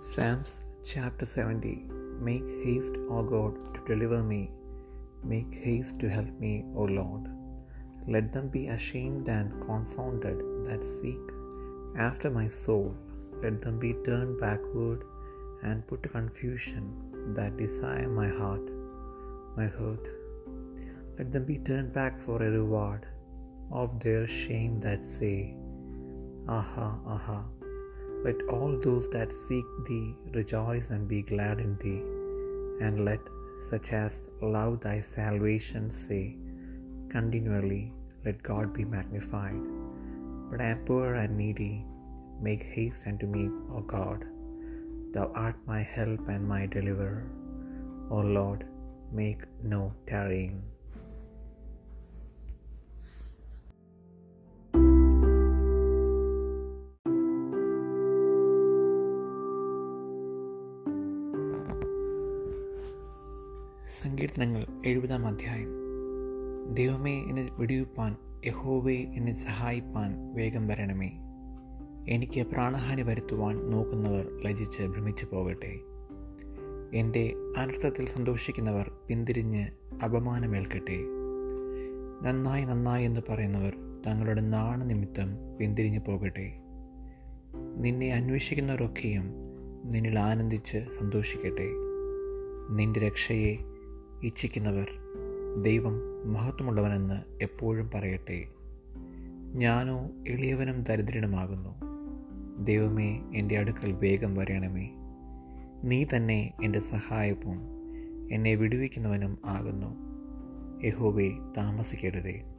Psalms chapter 70 Make haste, O God, to deliver me. Make haste to help me, O Lord. Let them be ashamed and confounded that seek after my soul. Let them be turned backward and put to confusion that desire my heart, my hurt. Let them be turned back for a reward of their shame that say, Aha, aha. Let all those that seek thee rejoice and be glad in thee, and let such as love thy salvation say continually, Let God be magnified. But I am poor and needy. Make haste unto me, O God. Thou art my help and my deliverer. O Lord, make no tarrying. സങ്കീർത്തനങ്ങൾ എഴുപതാം അധ്യായം. ദൈവമേ എന്നെ വെടിവെപ്പാൻ യഹോവേ എന്നെ സഹായിപ്പാൻ വേഗം വരണമേ. എനിക്ക് പ്രാണഹാനി വരുത്തുവാൻ നോക്കുന്നവർ ലജിച്ച് ഭ്രമിച്ചു പോകട്ടെ എന്റെ അനർത്ഥത്തിൽ സന്തോഷിക്കുന്നവർ പിന്തിരിഞ്ഞ് അപമാനമേൽക്കട്ടെ. നന്നായി നന്നായി എന്ന് പറയുന്നവർ തങ്ങളുടെ നാണ നിമിത്തം പിന്തിരിഞ്ഞു പോകട്ടെ. നിന്നെ അന്വേഷിക്കുന്നവരൊക്കെയും നിന്നിൽ ആനന്ദിച്ച് സന്തോഷിക്കട്ടെ. നിന്റെ രക്ഷയെ ഇച്ഛിക്കുന്നവർ ദൈവം മഹത്വമുള്ളവനെന്ന് എപ്പോഴും പറയട്ടെ. ഞാനോ എളിയവനും ദരിദ്രനുമാകുന്നു. ദൈവമേ എന്റെ അടുക്കൽ വേഗം വരണമേ. നീ തന്നെ എന്റെ സഹായവും എന്നെ വിടുവിക്കുന്നവനും ആകുന്നു. യഹോവേ താമസിക്കരുതേ.